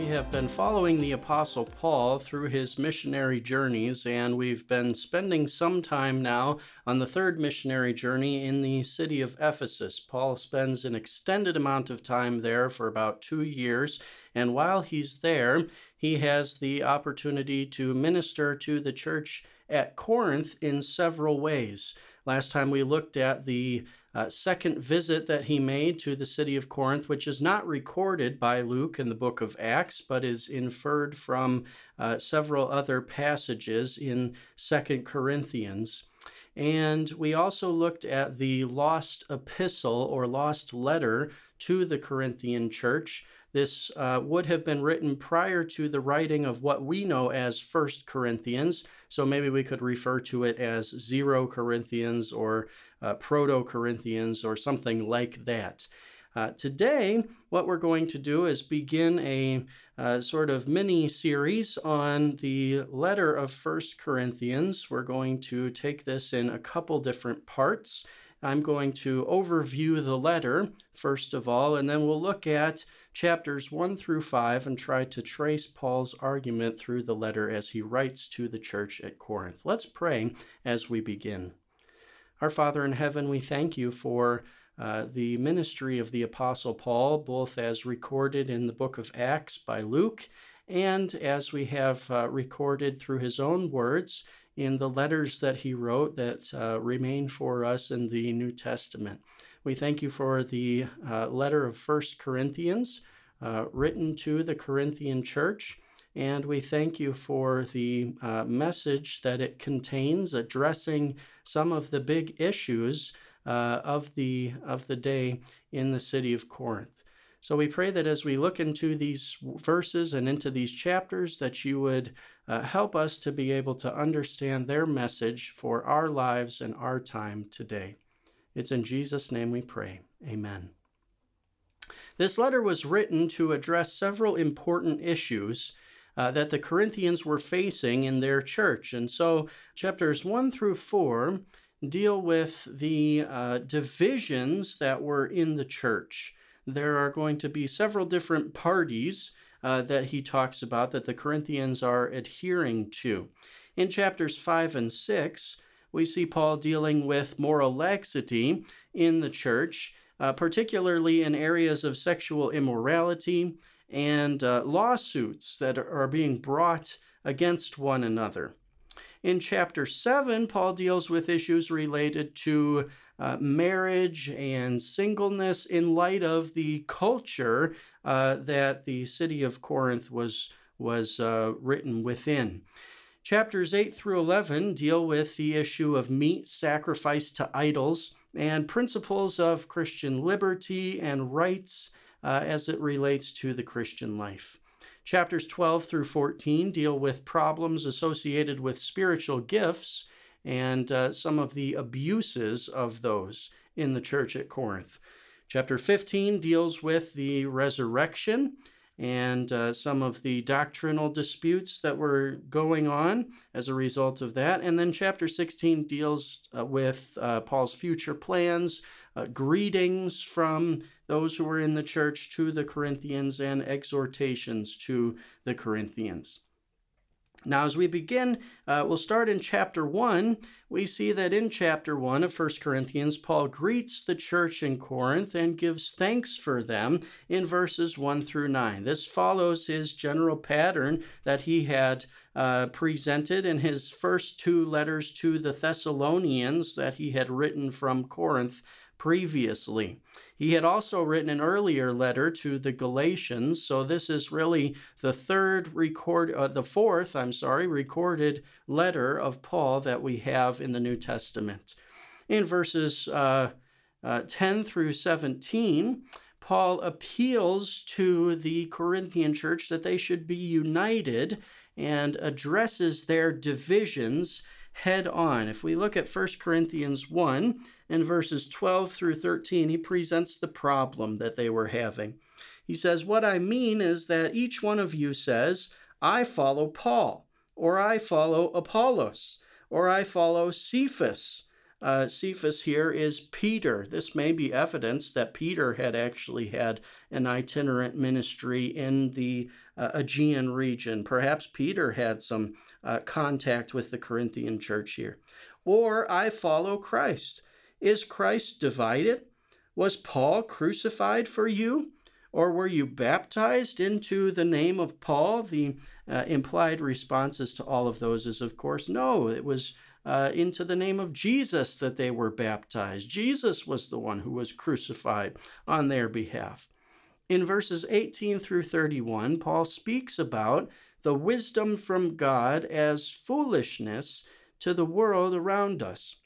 We have been following the Apostle Paul through his missionary journeys, and we've been spending some time now on the third missionary journey in the city of Ephesus. Paul spends an extended amount of time there for about two years, and while he's there, he has the opportunity to minister to the church at Corinth in several ways. Last time we looked at the uh, second visit that he made to the city of Corinth, which is not recorded by Luke in the book of Acts, but is inferred from uh, several other passages in Second Corinthians. And we also looked at the lost epistle or lost letter to the Corinthian church. This uh, would have been written prior to the writing of what we know as First Corinthians. So maybe we could refer to it as Zero Corinthians or uh, Proto Corinthians or something like that. Uh, today, what we're going to do is begin a uh, sort of mini series on the letter of First Corinthians. We're going to take this in a couple different parts. I'm going to overview the letter, first of all, and then we'll look at chapters 1 through 5 and try to trace Paul's argument through the letter as he writes to the church at Corinth. Let's pray as we begin. Our Father in heaven, we thank you for uh, the ministry of the Apostle Paul, both as recorded in the book of Acts by Luke and as we have uh, recorded through his own words in the letters that he wrote that uh, remain for us in the New Testament. We thank you for the uh, letter of First Corinthians uh, written to the Corinthian church. And we thank you for the uh, message that it contains, addressing some of the big issues uh, of, the, of the day in the city of Corinth. So we pray that as we look into these verses and into these chapters, that you would uh, help us to be able to understand their message for our lives and our time today. It's in Jesus' name we pray. Amen. This letter was written to address several important issues uh, that the Corinthians were facing in their church. And so, chapters 1 through 4 deal with the uh, divisions that were in the church. There are going to be several different parties uh, that he talks about that the Corinthians are adhering to. In chapters 5 and 6, we see Paul dealing with moral laxity in the church, uh, particularly in areas of sexual immorality and uh, lawsuits that are being brought against one another. In chapter 7, Paul deals with issues related to uh, marriage and singleness in light of the culture uh, that the city of Corinth was, was uh, written within. Chapters 8 through 11 deal with the issue of meat sacrificed to idols and principles of Christian liberty and rights uh, as it relates to the Christian life. Chapters 12 through 14 deal with problems associated with spiritual gifts and uh, some of the abuses of those in the church at Corinth. Chapter 15 deals with the resurrection and uh, some of the doctrinal disputes that were going on as a result of that. And then chapter 16 deals uh, with uh, Paul's future plans, uh, greetings from those who were in the church to the Corinthians, and exhortations to the Corinthians. Now, as we begin, uh, we'll start in chapter 1. We see that in chapter 1 of 1 Corinthians, Paul greets the church in Corinth and gives thanks for them in verses 1 through 9. This follows his general pattern that he had uh, presented in his first two letters to the Thessalonians that he had written from Corinth previously. He had also written an earlier letter to the Galatians, so this is really the third record, uh, the fourth, I'm sorry, recorded letter of Paul that we have in the New Testament. In verses uh, uh, 10 through 17, Paul appeals to the Corinthian church that they should be united and addresses their divisions head on. If we look at 1 Corinthians 1 and verses 12 through 13, he presents the problem that they were having. He says, What I mean is that each one of you says, I follow Paul, or I follow Apollos, or I follow Cephas. Uh, Cephas here is Peter. This may be evidence that Peter had actually had an itinerant ministry in the uh, Aegean region. Perhaps Peter had some uh, contact with the Corinthian church here. Or I follow Christ. Is Christ divided? Was Paul crucified for you? Or were you baptized into the name of Paul? The uh, implied responses to all of those is, of course, no. It was uh, into the name of Jesus that they were baptized. Jesus was the one who was crucified on their behalf. In verses 18 through 31, Paul speaks about the wisdom from God as foolishness to the world around us,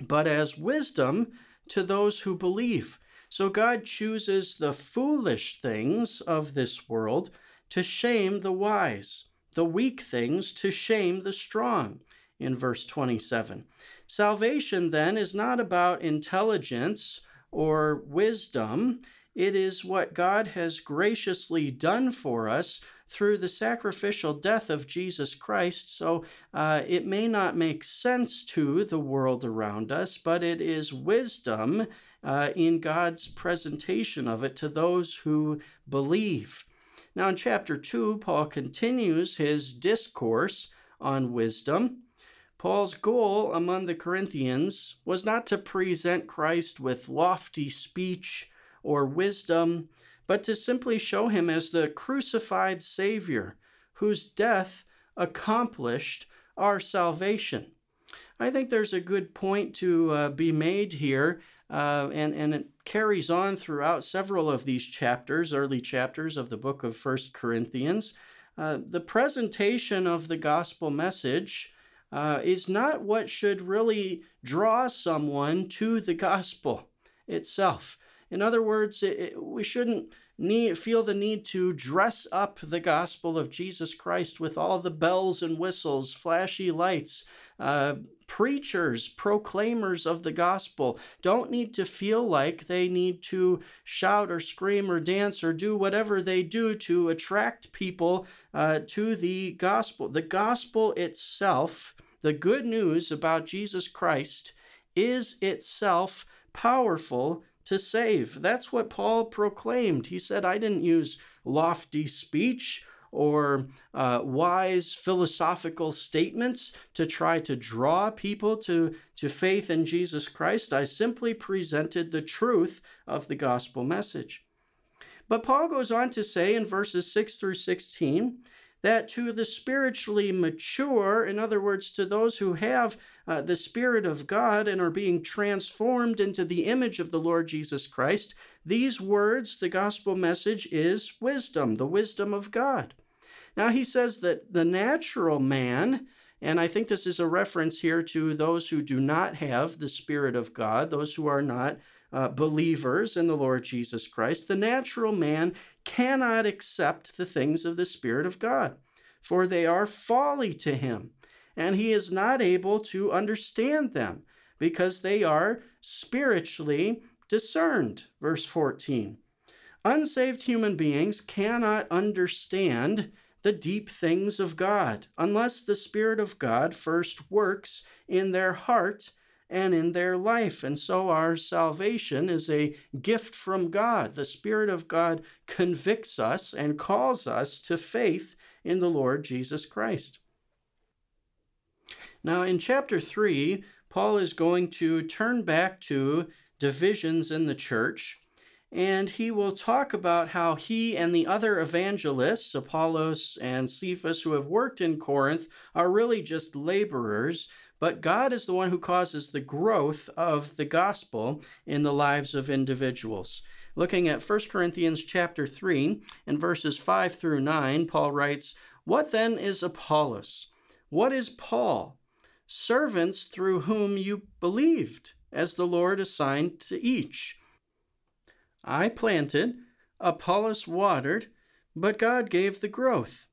but as wisdom to those who believe. So God chooses the foolish things of this world to shame the wise, the weak things to shame the strong, in verse 27. Salvation, then, is not about intelligence or wisdom. It is what God has graciously done for us through the sacrificial death of Jesus Christ. So uh, it may not make sense to the world around us, but it is wisdom uh, in God's presentation of it to those who believe. Now, in chapter 2, Paul continues his discourse on wisdom. Paul's goal among the Corinthians was not to present Christ with lofty speech or wisdom, but to simply show him as the crucified Savior whose death accomplished our salvation. I think there's a good point to uh, be made here, uh, and, and it carries on throughout several of these chapters, early chapters of the book of First Corinthians. Uh, the presentation of the gospel message uh, is not what should really draw someone to the gospel itself. In other words, it, it, we shouldn't need, feel the need to dress up the gospel of Jesus Christ with all the bells and whistles, flashy lights. Uh, preachers, proclaimers of the gospel don't need to feel like they need to shout or scream or dance or do whatever they do to attract people uh, to the gospel. The gospel itself, the good news about Jesus Christ, is itself powerful to save. That's what Paul proclaimed. He said, I didn't use lofty speech or uh, wise philosophical statements to try to draw people to, to faith in Jesus Christ. I simply presented the truth of the gospel message. But Paul goes on to say in verses 6 through 16 that to the spiritually mature, in other words, to those who have uh, the Spirit of God and are being transformed into the image of the Lord Jesus Christ, these words, the gospel message, is wisdom, the wisdom of God. Now, he says that the natural man, and I think this is a reference here to those who do not have the Spirit of God, those who are not uh, believers in the Lord Jesus Christ, the natural man cannot accept the things of the Spirit of God, for they are folly to him, and he is not able to understand them because they are spiritually discerned. Verse 14. Unsaved human beings cannot understand the deep things of God unless the Spirit of God first works in their heart and in their life. And so our salvation is a gift from God. The Spirit of God convicts us and calls us to faith in the Lord Jesus Christ. Now, in chapter 3, Paul is going to turn back to divisions in the church and he will talk about how he and the other evangelists, Apollos and Cephas, who have worked in Corinth, are really just laborers, but God is the one who causes the growth of the gospel in the lives of individuals. Looking at 1 Corinthians chapter 3 and verses 5 through 9, Paul writes, What then is Apollos? What is Paul? Servants through whom you believed, as the Lord assigned to each. I planted, Apollos watered, but God gave the growth.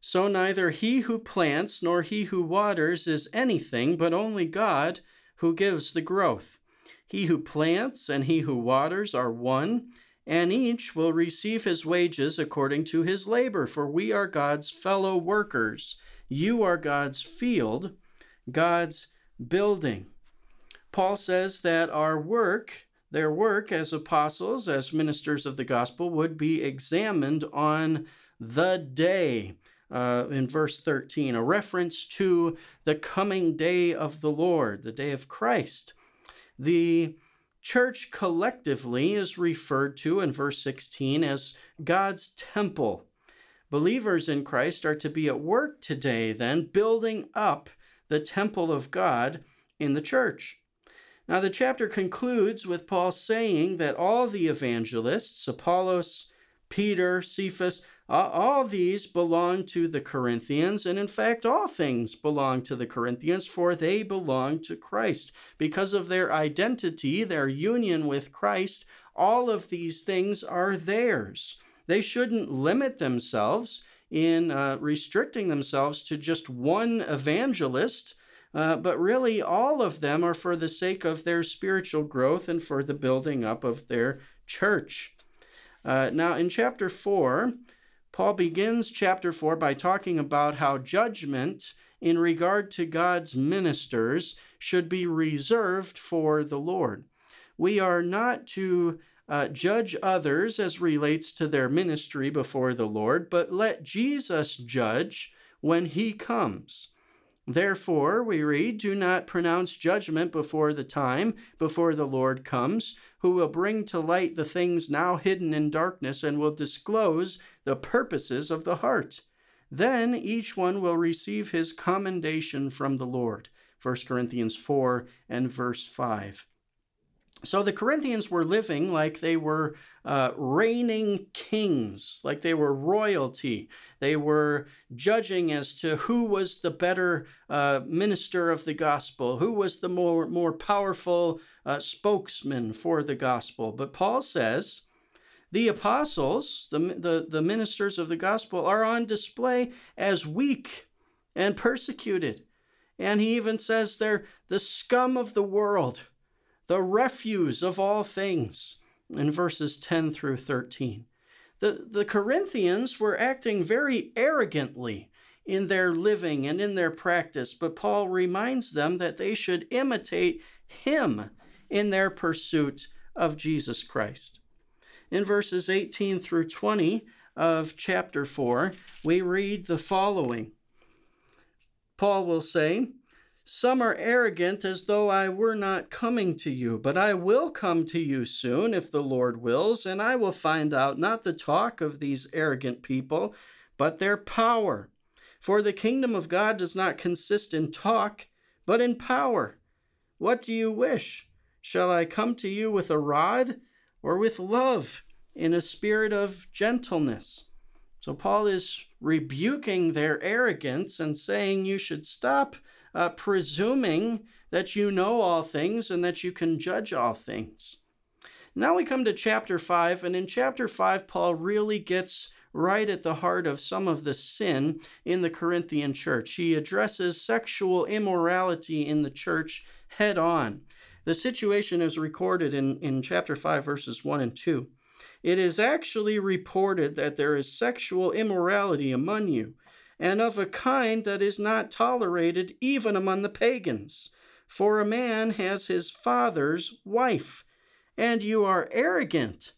So neither he who plants nor he who waters is anything, but only God who gives the growth. He who plants and he who waters are one, and each will receive his wages according to his labor, for we are God's fellow workers. You are God's field, God's building. Paul says that our work, their work as apostles, as ministers of the gospel, would be examined on the day. Uh, in verse 13, a reference to the coming day of the Lord, the day of Christ. The church collectively is referred to in verse 16 as God's temple. Believers in Christ are to be at work today, then, building up the temple of God in the church. Now, the chapter concludes with Paul saying that all the evangelists, Apollos, Peter, Cephas, all these belong to the Corinthians, and in fact, all things belong to the Corinthians, for they belong to Christ. Because of their identity, their union with Christ, all of these things are theirs. They shouldn't limit themselves in uh, restricting themselves to just one evangelist. Uh, but really, all of them are for the sake of their spiritual growth and for the building up of their church. Uh, now, in chapter 4, Paul begins chapter 4 by talking about how judgment in regard to God's ministers should be reserved for the Lord. We are not to uh, judge others as relates to their ministry before the Lord, but let Jesus judge when he comes. Therefore, we read, Do not pronounce judgment before the time, before the Lord comes, who will bring to light the things now hidden in darkness and will disclose the purposes of the heart. Then each one will receive his commendation from the Lord. 1 Corinthians 4 and verse 5. So the Corinthians were living like they were uh, reigning kings, like they were royalty. They were judging as to who was the better uh, minister of the gospel, who was the more, more powerful uh, spokesman for the gospel. But Paul says the apostles, the, the, the ministers of the gospel, are on display as weak and persecuted. And he even says they're the scum of the world the refuse of all things, in verses 10 through 13. The, the Corinthians were acting very arrogantly in their living and in their practice, but Paul reminds them that they should imitate him in their pursuit of Jesus Christ. In verses 18 through 20 of chapter 4, we read the following Paul will say, some are arrogant as though I were not coming to you, but I will come to you soon, if the Lord wills, and I will find out not the talk of these arrogant people, but their power. For the kingdom of God does not consist in talk, but in power. What do you wish? Shall I come to you with a rod, or with love, in a spirit of gentleness? So Paul is rebuking their arrogance and saying you should stop uh, presuming that you know all things and that you can judge all things. Now we come to chapter 5, and in chapter 5, Paul really gets right at the heart of some of the sin in the Corinthian church. He addresses sexual immorality in the church head on. The situation is recorded in, in chapter 5, verses 1 and 2. It is actually reported that there is sexual immorality among you and of a kind that is not tolerated even among the pagans. For a man has his father's wife, and you are arrogant.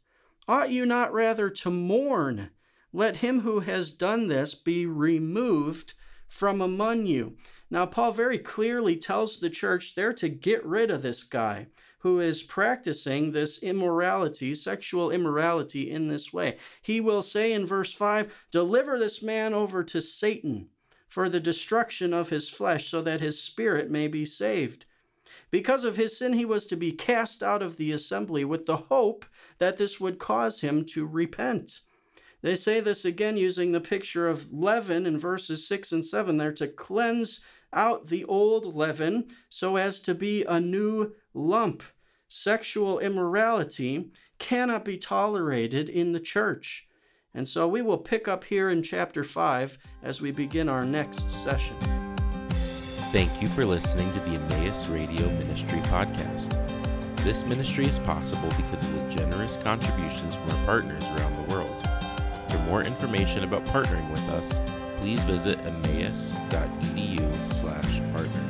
Ought you not rather to mourn? Let him who has done this be removed from among you. Now, Paul very clearly tells the church they're to get rid of this guy who is practicing this immorality, sexual immorality, in this way. He will say in verse 5 Deliver this man over to Satan for the destruction of his flesh, so that his spirit may be saved. Because of his sin, he was to be cast out of the assembly with the hope that this would cause him to repent. They say this again using the picture of leaven in verses 6 and 7 there to cleanse out the old leaven so as to be a new lump. sexual immorality cannot be tolerated in the church. And so we will pick up here in chapter 5 as we begin our next session. Thank you for listening to the Emmaus Radio Ministry podcast. This ministry is possible because of the generous contributions from our partners around the world. For more information about partnering with us, please visit emmaus.edu slash partner.